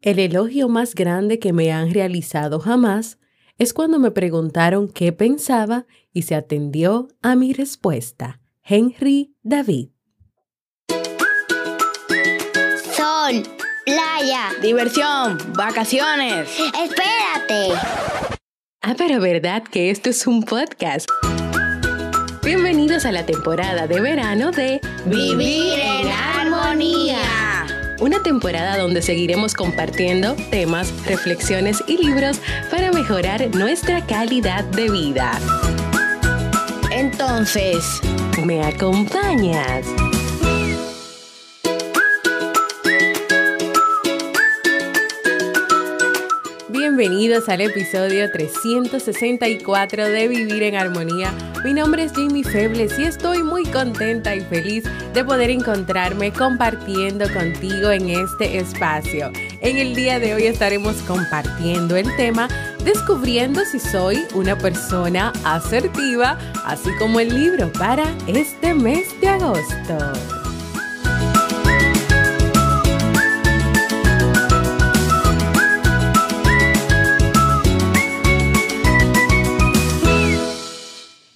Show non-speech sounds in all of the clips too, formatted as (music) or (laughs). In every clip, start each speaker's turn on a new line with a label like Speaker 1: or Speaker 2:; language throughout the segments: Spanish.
Speaker 1: El elogio más grande que me han realizado jamás es cuando me preguntaron qué pensaba y se atendió a mi respuesta. Henry David.
Speaker 2: Sol, playa,
Speaker 3: Diversión, vacaciones.
Speaker 2: espérate.
Speaker 1: Ah, pero verdad que esto es un podcast. Bienvenidos a la temporada de verano de
Speaker 2: Vivir en armonía.
Speaker 1: Una temporada donde seguiremos compartiendo temas, reflexiones y libros para mejorar nuestra calidad de vida.
Speaker 3: Entonces,
Speaker 1: ¿Me acompañas? Bienvenidos al episodio 364 de Vivir en Armonía. Mi nombre es Jamie Febles y estoy muy contenta y feliz de poder encontrarme compartiendo contigo en este espacio. En el día de hoy estaremos compartiendo el tema Descubriendo si soy una persona asertiva, así como el libro para este mes de agosto.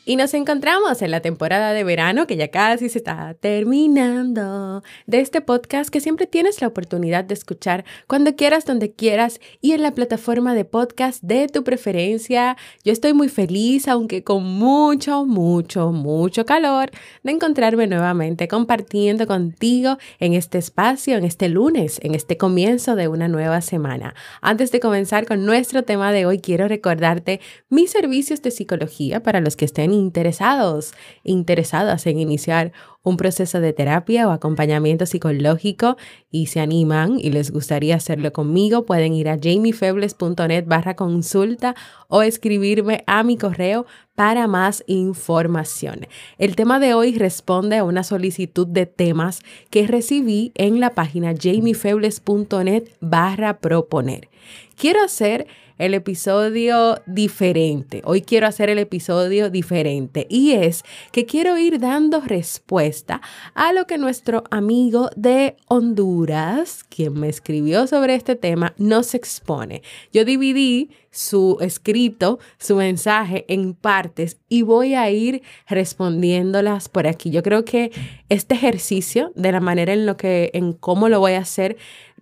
Speaker 1: Y nos encontramos en la temporada de verano que ya casi se está terminando de este podcast que siempre tienes la oportunidad de escuchar cuando quieras, donde quieras y en la plataforma de podcast de tu preferencia. Yo estoy muy feliz, aunque con mucho, mucho, mucho calor, de encontrarme nuevamente compartiendo contigo en este espacio, en este lunes, en este comienzo de una nueva semana. Antes de comenzar con nuestro tema de hoy, quiero recordarte mis servicios de psicología para los que estén interesados, interesadas en iniciar un proceso de terapia o acompañamiento psicológico y se animan y les gustaría hacerlo conmigo, pueden ir a jamiefebles.net barra consulta o escribirme a mi correo para más información. El tema de hoy responde a una solicitud de temas que recibí en la página jamiefebles.net barra proponer. Quiero hacer el episodio diferente. Hoy quiero hacer el episodio diferente y es que quiero ir dando respuesta a lo que nuestro amigo de Honduras, quien me escribió sobre este tema, nos expone. Yo dividí su escrito, su mensaje en partes y voy a ir respondiéndolas por aquí. Yo creo que este ejercicio, de la manera en lo que, en cómo lo voy a hacer,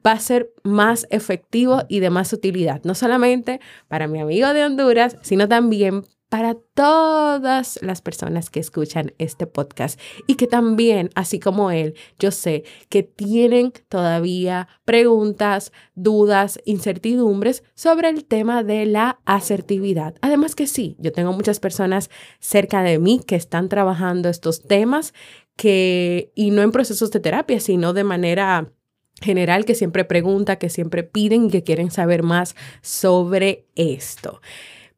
Speaker 1: va a ser más efectivo y de más utilidad, no solamente para mi amigo de Honduras, sino también para todas las personas que escuchan este podcast y que también, así como él, yo sé que tienen todavía preguntas, dudas, incertidumbres sobre el tema de la asertividad. Además que sí, yo tengo muchas personas cerca de mí que están trabajando estos temas que, y no en procesos de terapia, sino de manera general que siempre pregunta, que siempre piden y que quieren saber más sobre esto.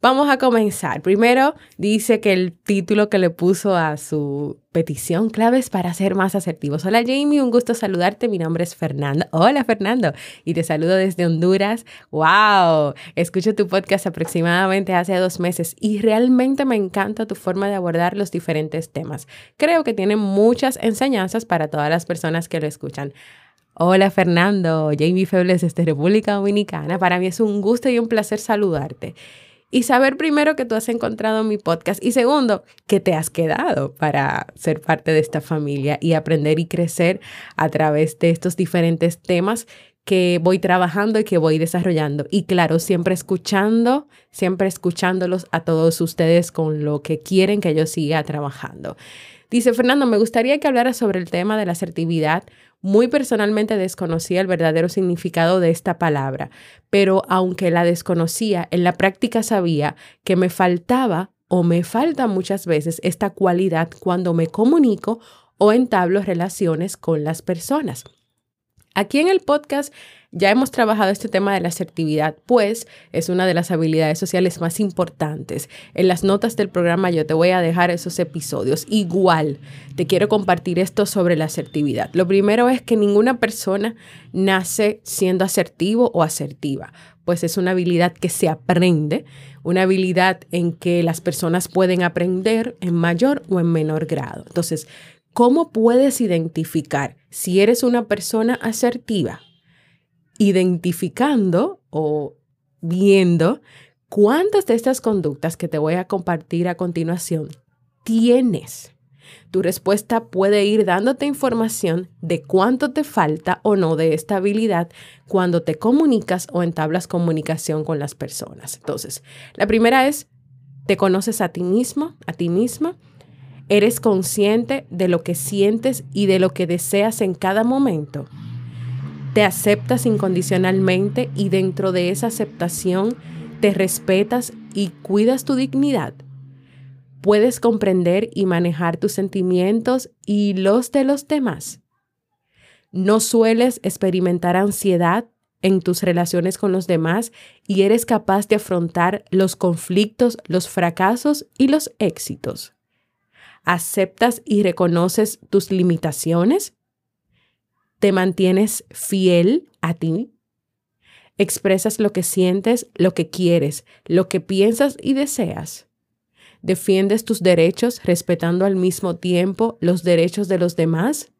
Speaker 1: Vamos a comenzar. Primero dice que el título que le puso a su petición claves para ser más asertivos. Hola Jamie, un gusto saludarte. Mi nombre es Fernando. Hola Fernando y te saludo desde Honduras. ¡Wow! Escucho tu podcast aproximadamente hace dos meses y realmente me encanta tu forma de abordar los diferentes temas. Creo que tiene muchas enseñanzas para todas las personas que lo escuchan. Hola Fernando, Jamie Febles desde República Dominicana. Para mí es un gusto y un placer saludarte. Y saber primero que tú has encontrado mi podcast y segundo, que te has quedado para ser parte de esta familia y aprender y crecer a través de estos diferentes temas que voy trabajando y que voy desarrollando. Y claro, siempre escuchando, siempre escuchándolos a todos ustedes con lo que quieren que yo siga trabajando. Dice Fernando, me gustaría que hablara sobre el tema de la asertividad. Muy personalmente desconocía el verdadero significado de esta palabra, pero aunque la desconocía, en la práctica sabía que me faltaba o me falta muchas veces esta cualidad cuando me comunico o entablo relaciones con las personas. Aquí en el podcast ya hemos trabajado este tema de la asertividad, pues es una de las habilidades sociales más importantes. En las notas del programa yo te voy a dejar esos episodios. Igual, te quiero compartir esto sobre la asertividad. Lo primero es que ninguna persona nace siendo asertivo o asertiva, pues es una habilidad que se aprende, una habilidad en que las personas pueden aprender en mayor o en menor grado. Entonces, ¿cómo puedes identificar si eres una persona asertiva? Identificando o viendo cuántas de estas conductas que te voy a compartir a continuación tienes. Tu respuesta puede ir dándote información de cuánto te falta o no de esta habilidad cuando te comunicas o entablas comunicación con las personas. Entonces, la primera es, ¿te conoces a ti mismo, a ti misma? ¿Eres consciente de lo que sientes y de lo que deseas en cada momento? ¿Te aceptas incondicionalmente y dentro de esa aceptación te respetas y cuidas tu dignidad? ¿Puedes comprender y manejar tus sentimientos y los de los demás? ¿No sueles experimentar ansiedad en tus relaciones con los demás y eres capaz de afrontar los conflictos, los fracasos y los éxitos? ¿Aceptas y reconoces tus limitaciones? ¿Te mantienes fiel a ti? ¿Expresas lo que sientes, lo que quieres, lo que piensas y deseas? ¿Defiendes tus derechos respetando al mismo tiempo los derechos de los demás?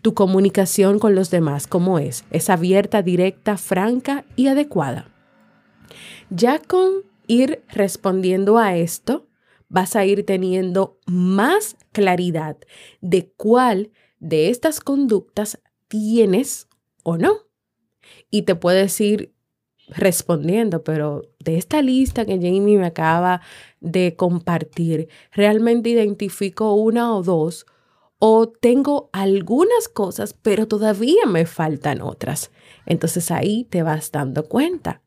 Speaker 1: Tu comunicación con los demás, ¿cómo es? Es abierta, directa, franca y adecuada. Ya con ir respondiendo a esto, vas a ir teniendo más claridad de cuál de estas conductas tienes o no. Y te puedes ir respondiendo, pero de esta lista que Jamie me acaba de compartir, realmente identifico una o dos o tengo algunas cosas, pero todavía me faltan otras. Entonces ahí te vas dando cuenta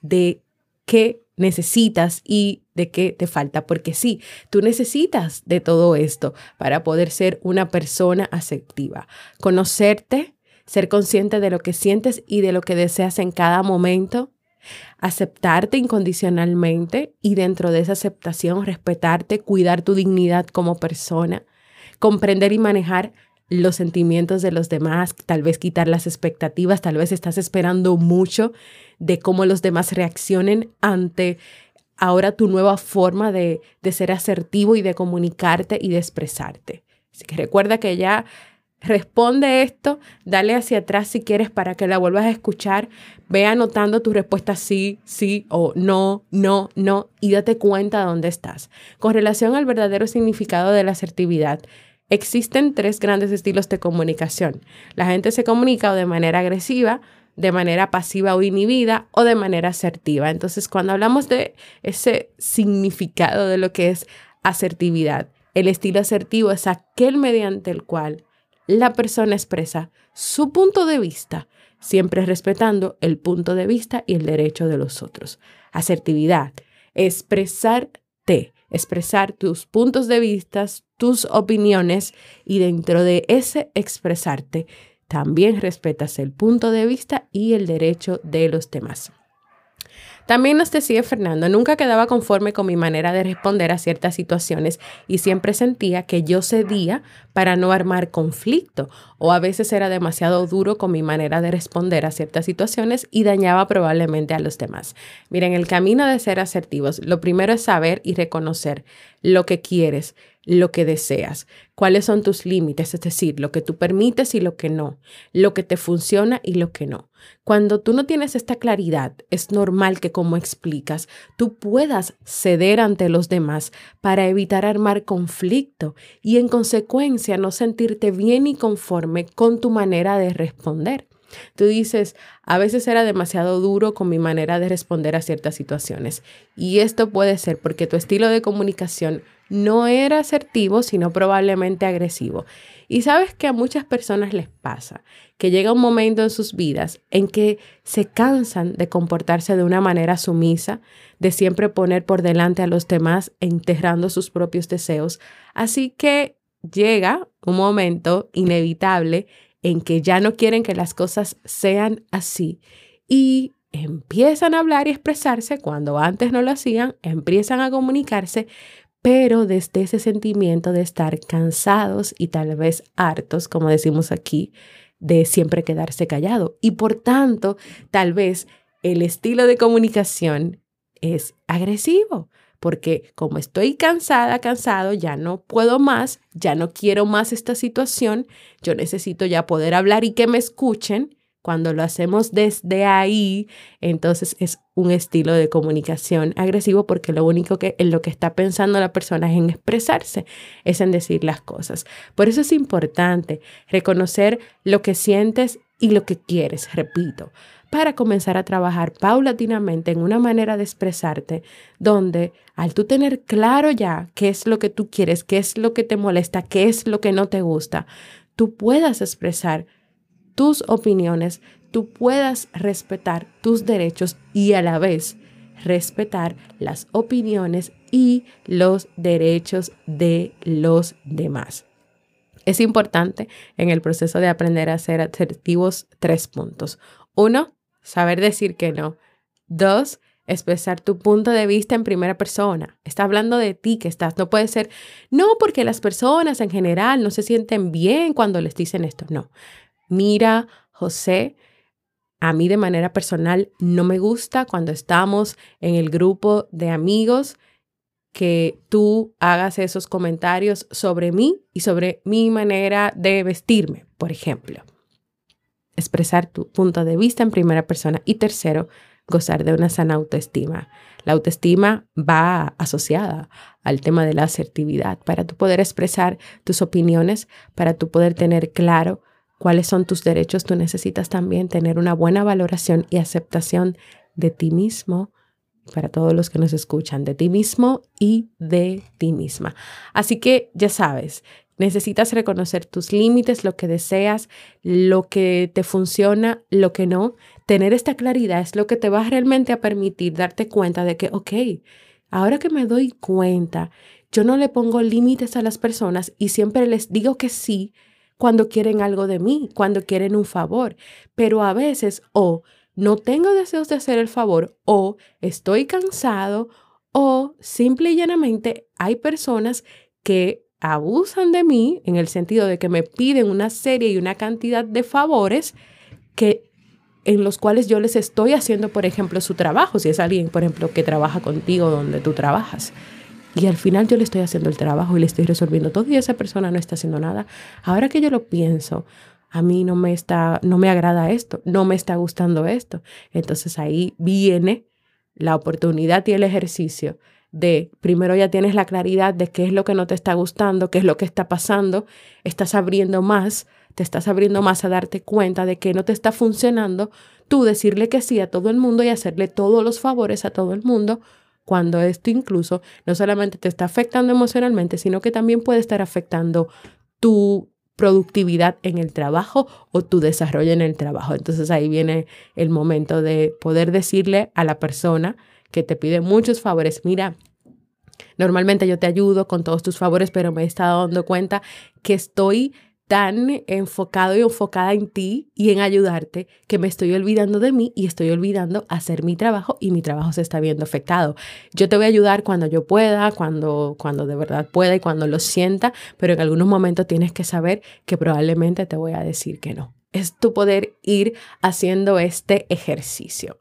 Speaker 1: de qué necesitas y de qué te falta, porque sí, tú necesitas de todo esto para poder ser una persona asertiva, conocerte, ser consciente de lo que sientes y de lo que deseas en cada momento, aceptarte incondicionalmente y dentro de esa aceptación respetarte, cuidar tu dignidad como persona, comprender y manejar los sentimientos de los demás, tal vez quitar las expectativas, tal vez estás esperando mucho de cómo los demás reaccionen ante ahora tu nueva forma de, de ser asertivo y de comunicarte y de expresarte. Así que recuerda que ya Responde esto, dale hacia atrás si quieres para que la vuelvas a escuchar. Ve anotando tu respuesta sí, sí o no, no, no y date cuenta de dónde estás. Con relación al verdadero significado de la asertividad, existen tres grandes estilos de comunicación. La gente se comunica de manera agresiva, de manera pasiva o inhibida o de manera asertiva. Entonces, cuando hablamos de ese significado de lo que es asertividad, el estilo asertivo es aquel mediante el cual la persona expresa su punto de vista, siempre respetando el punto de vista y el derecho de los otros. Asertividad, expresarte, expresar tus puntos de vista, tus opiniones y dentro de ese expresarte también respetas el punto de vista y el derecho de los demás. También nos decía Fernando, nunca quedaba conforme con mi manera de responder a ciertas situaciones y siempre sentía que yo cedía para no armar conflicto o a veces era demasiado duro con mi manera de responder a ciertas situaciones y dañaba probablemente a los demás. Miren, el camino de ser asertivos, lo primero es saber y reconocer lo que quieres, lo que deseas, cuáles son tus límites, es decir, lo que tú permites y lo que no, lo que te funciona y lo que no. Cuando tú no tienes esta claridad, es normal que como explicas, tú puedas ceder ante los demás para evitar armar conflicto y en consecuencia no sentirte bien y conforme con tu manera de responder. Tú dices, a veces era demasiado duro con mi manera de responder a ciertas situaciones. Y esto puede ser porque tu estilo de comunicación no era asertivo, sino probablemente agresivo. Y sabes que a muchas personas les pasa que llega un momento en sus vidas en que se cansan de comportarse de una manera sumisa, de siempre poner por delante a los demás, enterrando sus propios deseos. Así que llega un momento inevitable en que ya no quieren que las cosas sean así y empiezan a hablar y expresarse cuando antes no lo hacían, empiezan a comunicarse, pero desde ese sentimiento de estar cansados y tal vez hartos, como decimos aquí, de siempre quedarse callado. Y por tanto, tal vez el estilo de comunicación es agresivo, porque como estoy cansada, cansado, ya no puedo más, ya no quiero más esta situación, yo necesito ya poder hablar y que me escuchen, Cuando lo hacemos desde ahí, entonces es un estilo de comunicación agresivo porque lo único que en lo que está pensando la persona es en expresarse, es en decir las cosas. Por eso es importante reconocer lo que sientes y lo que quieres, repito, para comenzar a trabajar paulatinamente en una manera de expresarte donde al tú tener claro ya qué es lo que tú quieres, qué es lo que te molesta, qué es lo que no te gusta, tú puedas expresar tus opiniones, tú puedas respetar tus derechos y a la vez respetar las opiniones y los derechos de los demás. Es importante en el proceso de aprender a ser asertivos tres puntos. Uno, saber decir que no. Dos, expresar tu punto de vista en primera persona. Está hablando de ti que estás. No puede ser, no porque las personas en general no se sienten bien cuando les dicen esto. No mira, José, a mí de manera personal no me gusta cuando estamos en el grupo de amigos que tú hagas esos comentarios sobre mí y sobre mi manera de vestirme, por ejemplo. Expresar tu punto de vista en primera persona. Y tercero, gozar de una sana autoestima. La autoestima va asociada al tema de la asertividad para tú poder expresar tus opiniones, para tú poder tener claro cuáles son tus derechos, tú necesitas también tener una buena valoración y aceptación de ti mismo, para todos los que nos escuchan, de ti mismo y de ti misma. Así que ya sabes, necesitas reconocer tus límites, lo que deseas, lo que te funciona, lo que no. Tener esta claridad es lo que te va realmente a permitir darte cuenta de que, ok, ahora que me doy cuenta, yo no le pongo límites a las personas y siempre les digo que sí cuando quieren algo de mí, cuando quieren un favor. Pero a veces o no tengo deseos de hacer el favor o estoy cansado o simple y llanamente hay personas que abusan de mí en el sentido de que me piden una serie y una cantidad de favores que en los cuales yo les estoy haciendo, por ejemplo, su trabajo, si es alguien, por ejemplo, que trabaja contigo donde tú trabajas. Y al final yo le estoy haciendo el trabajo y le estoy resolviendo todo y esa persona no está haciendo nada. Ahora que yo lo pienso, a mí no me está, no me agrada esto, no me está gustando esto. Entonces ahí viene la oportunidad y el ejercicio de primero ya tienes la claridad de qué es lo que no te está gustando, qué es lo que está pasando, estás abriendo más, te estás abriendo más a darte cuenta de que no te está funcionando, tú decirle que sí a todo el mundo y hacerle todos los favores a todo el mundo cuando esto incluso no solamente te está afectando emocionalmente, sino que también puede estar afectando tu productividad en el trabajo o tu desarrollo en el trabajo. Entonces ahí viene el momento de poder decirle a la persona que te pide muchos favores, mira, normalmente yo te ayudo con todos tus favores, pero me he estado dando cuenta que estoy tan enfocado y enfocada en ti y en ayudarte que me estoy olvidando de mí y estoy olvidando hacer mi trabajo y mi trabajo se está viendo afectado. Yo te voy a ayudar cuando yo pueda, cuando, cuando de verdad pueda y cuando lo sienta, pero en algunos momentos tienes que saber que probablemente te voy a decir que no. Es tu poder ir haciendo este ejercicio.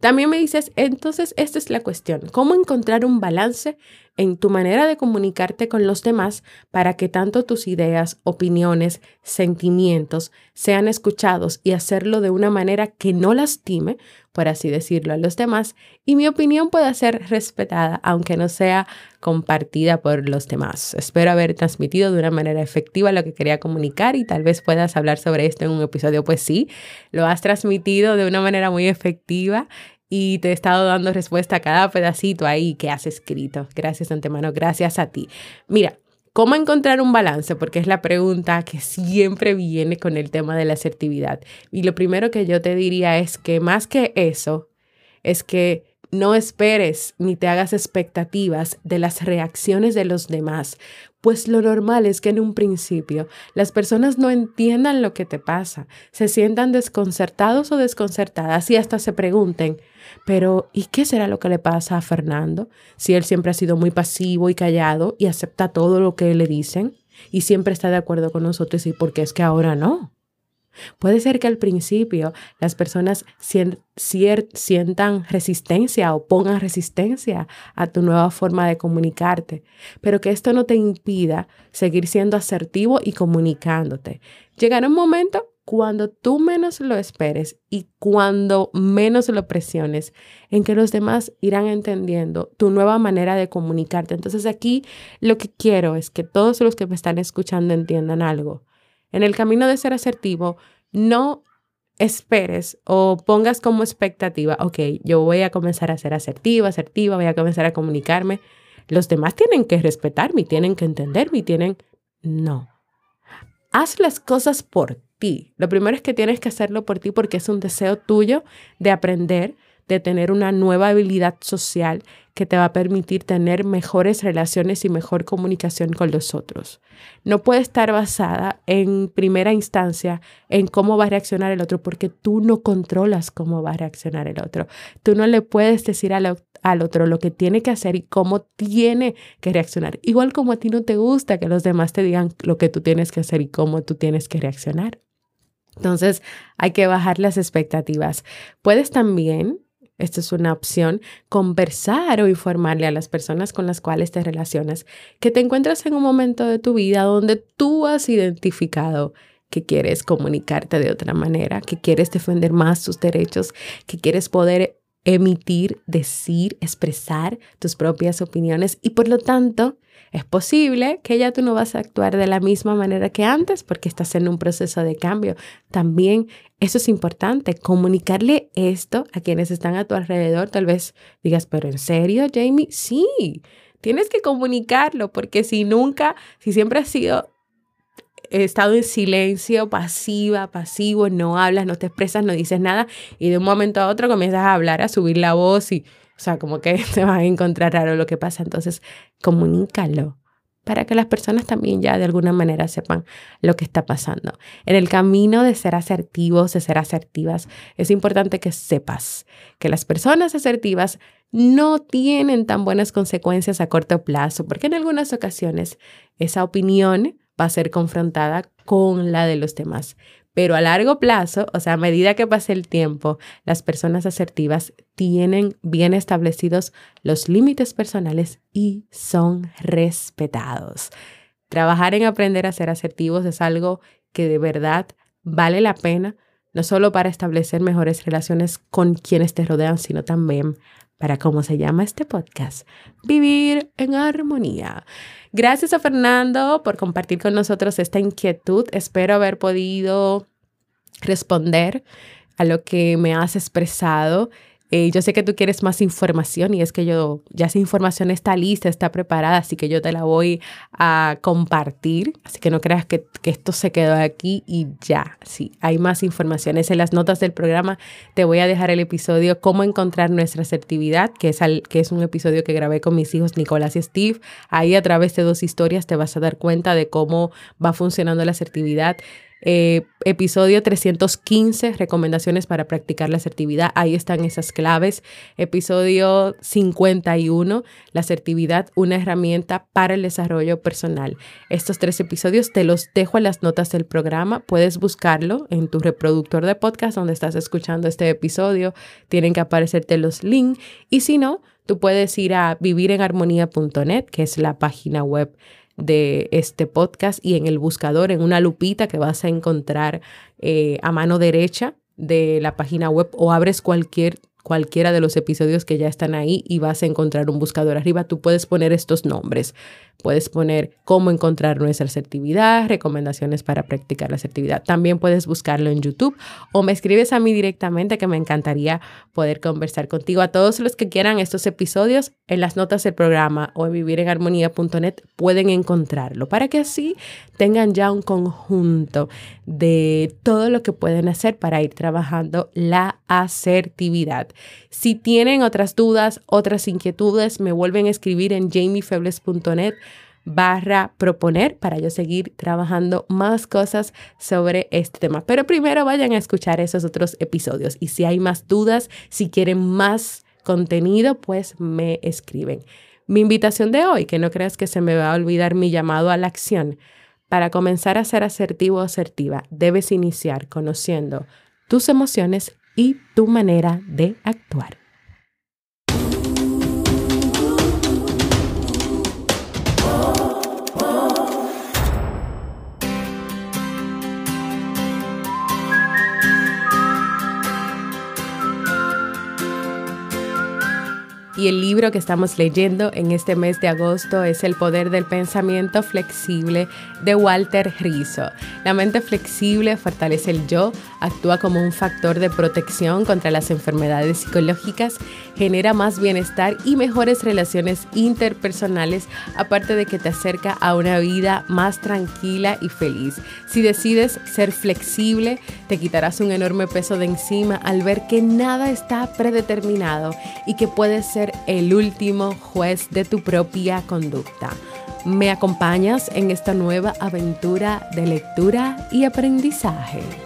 Speaker 1: También me dices, entonces esta es la cuestión, ¿cómo encontrar un balance en tu manera de comunicarte con los demás para que tanto tus ideas, opiniones, sentimientos sean escuchados y hacerlo de una manera que no lastime, por así decirlo, a los demás y mi opinión pueda ser respetada aunque no sea compartida por los demás. Espero haber transmitido de una manera efectiva lo que quería comunicar y tal vez puedas hablar sobre esto en un episodio, pues sí, lo has transmitido de una manera muy efectiva y te he estado dando respuesta a cada pedacito ahí que has escrito. Gracias antemano, gracias a ti. Mira, ¿cómo encontrar un balance? Porque es la pregunta que siempre viene con el tema de la asertividad. Y lo primero que yo te diría es que más que eso, es que no esperes ni te hagas expectativas de las reacciones de los demás, pues lo normal es que en un principio las personas no entiendan lo que te pasa, se sientan desconcertados o desconcertadas y hasta se pregunten, pero ¿y qué será lo que le pasa a Fernando si él siempre ha sido muy pasivo y callado y acepta todo lo que le dicen y siempre está de acuerdo con nosotros y por qué es que ahora no? Puede ser que al principio las personas sientan resistencia o pongan resistencia a tu nueva forma de comunicarte, pero que esto no te impida seguir siendo asertivo y comunicándote. Llegará un momento cuando tú menos lo esperes y cuando menos lo presiones, en que los demás irán entendiendo tu nueva manera de comunicarte. Entonces aquí lo que quiero es que todos los que me están escuchando entiendan algo. En el camino de ser asertivo, no esperes o pongas como expectativa, ok, yo voy a comenzar a ser asertiva, asertiva, voy a comenzar a comunicarme. Los demás tienen que respetarme, tienen que entenderme, tienen... No. Haz las cosas por ti. Lo primero es que tienes que hacerlo por ti porque es un deseo tuyo de aprender, de tener una nueva habilidad social que te va a permitir tener mejores relaciones y mejor comunicación con los otros. No puede estar basada en primera instancia en cómo va a reaccionar el otro porque tú no controlas cómo va a reaccionar el otro. Tú no le puedes decir al, al otro lo que tiene que hacer y cómo tiene que reaccionar. Igual como a ti no te gusta que los demás te digan lo que tú tienes que hacer y cómo tú tienes que reaccionar. Entonces hay que bajar las expectativas. Puedes también, esto es una opción, conversar o informarle a las personas con las cuales te relacionas que te encuentras en un momento de tu vida donde tú has identificado que quieres comunicarte de otra manera, que quieres defender más tus derechos, que quieres poder emitir, decir, expresar tus propias opiniones y por lo tanto es posible que ya tú no vas a actuar de la misma manera que antes porque estás en un proceso de cambio. También eso es importante, comunicarle esto a quienes están a tu alrededor. Tal vez digas, pero ¿en serio, Jamie? Sí, tienes que comunicarlo porque si nunca, si siempre has sido estado en silencio, pasiva, pasivo, no hablas, no te expresas, no dices nada y de un momento a otro comienzas a hablar, a subir la voz y, o sea, como que (laughs) te vas a encontrar raro lo que pasa. Entonces, comunícalo para que las personas también ya de alguna manera sepan lo que está pasando. En el camino de ser asertivos, de ser asertivas, es importante que sepas que las personas asertivas no tienen tan buenas consecuencias a corto plazo, porque en algunas ocasiones esa opinión va a ser confrontada con la de los demás. Pero a largo plazo, o sea, a medida que pase el tiempo, las personas asertivas tienen bien establecidos los límites personales y son respetados. Trabajar en aprender a ser asertivos es algo que de verdad vale la pena, no solo para establecer mejores relaciones con quienes te rodean, sino también para cómo se llama este podcast, vivir en armonía. Gracias a Fernando por compartir con nosotros esta inquietud. Espero haber podido responder a lo que me has expresado eh, yo sé que tú quieres más información y es que yo, ya esa información está lista, está preparada, así que yo te la voy a compartir. Así que no creas que, que esto se quedó aquí y ya. Sí, hay más informaciones. En las notas del programa te voy a dejar el episodio Cómo encontrar nuestra asertividad, que es, que es un episodio que grabé con mis hijos Nicolás y Steve. Ahí a través de dos historias te vas a dar cuenta de cómo va funcionando la asertividad eh, episodio 315, recomendaciones para practicar la asertividad. Ahí están esas claves. Episodio 51, la asertividad, una herramienta para el desarrollo personal. Estos tres episodios te los dejo en las notas del programa. Puedes buscarlo en tu reproductor de podcast donde estás escuchando este episodio. Tienen que aparecerte los links. Y si no, tú puedes ir a vivirenharmonía.net, que es la página web de este podcast y en el buscador, en una lupita que vas a encontrar eh, a mano derecha de la página web o abres cualquier cualquiera de los episodios que ya están ahí y vas a encontrar un buscador arriba. Tú puedes poner estos nombres. Puedes poner cómo encontrar nuestra asertividad, recomendaciones para practicar la asertividad. También puedes buscarlo en YouTube o me escribes a mí directamente que me encantaría poder conversar contigo. A todos los que quieran estos episodios, en las notas del programa o en vivirenharmonía.net pueden encontrarlo para que así tengan ya un conjunto de todo lo que pueden hacer para ir trabajando la asertividad. Si tienen otras dudas, otras inquietudes, me vuelven a escribir en jamiefebles.net barra proponer para yo seguir trabajando más cosas sobre este tema. Pero primero vayan a escuchar esos otros episodios y si hay más dudas, si quieren más contenido, pues me escriben. Mi invitación de hoy, que no creas que se me va a olvidar mi llamado a la acción. Para comenzar a ser asertivo o asertiva, debes iniciar conociendo tus emociones y tu manera de actuar. Libro que estamos leyendo en este mes de agosto es El poder del pensamiento flexible de Walter Rizzo. La mente flexible fortalece el yo, actúa como un factor de protección contra las enfermedades psicológicas, genera más bienestar y mejores relaciones interpersonales, aparte de que te acerca a una vida más tranquila y feliz. Si decides ser flexible, te quitarás un enorme peso de encima al ver que nada está predeterminado y que puedes ser el último juez de tu propia conducta. ¿Me acompañas en esta nueva aventura de lectura y aprendizaje?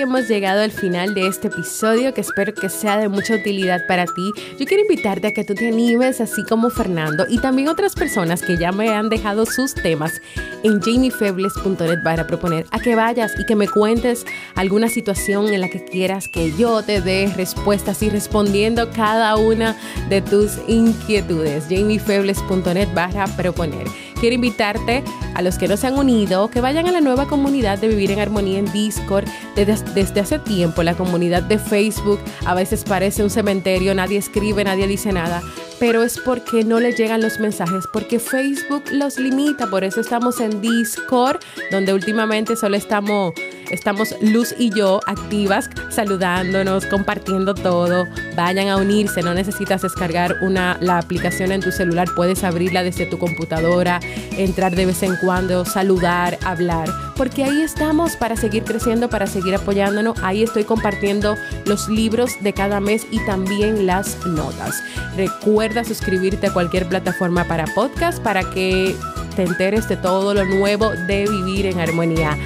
Speaker 1: Hemos llegado al final de este episodio que espero que sea de mucha utilidad para ti. Yo quiero invitarte a que tú te animes así como Fernando y también otras personas que ya me han dejado sus temas en jamiefebles.net para proponer a que vayas y que me cuentes alguna situación en la que quieras que yo te dé respuestas y respondiendo cada una de tus inquietudes. jamiefebles.net para proponer. Quiero invitarte a los que no se han unido que vayan a la nueva comunidad de Vivir en Armonía en Discord. Desde, desde, hace tiempo la comunidad de Facebook a veces parece un cementerio, nadie escribe, nadie dice nada, pero es porque no les llegan los mensajes, porque Facebook los limita, por eso estamos en Discord, donde últimamente solo estamos Estamos Luz y yo activas, saludándonos, compartiendo todo. Vayan a unirse, no necesitas descargar una, la aplicación en tu celular, puedes abrirla desde tu computadora, entrar de vez en cuando, saludar, hablar, porque ahí estamos para seguir creciendo, para seguir apoyándonos. Ahí estoy compartiendo los libros de cada mes y también las notas. Recuerda suscribirte a cualquier plataforma para podcast para que te enteres de todo lo nuevo de vivir en armonía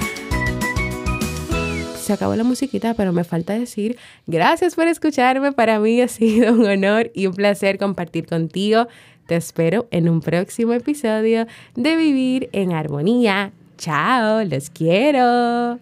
Speaker 1: se acabó la musiquita, pero me falta decir gracias por escucharme. Para mí ha sido un honor y un placer compartir contigo. Te espero en un próximo episodio de Vivir en Armonía. Chao, los quiero.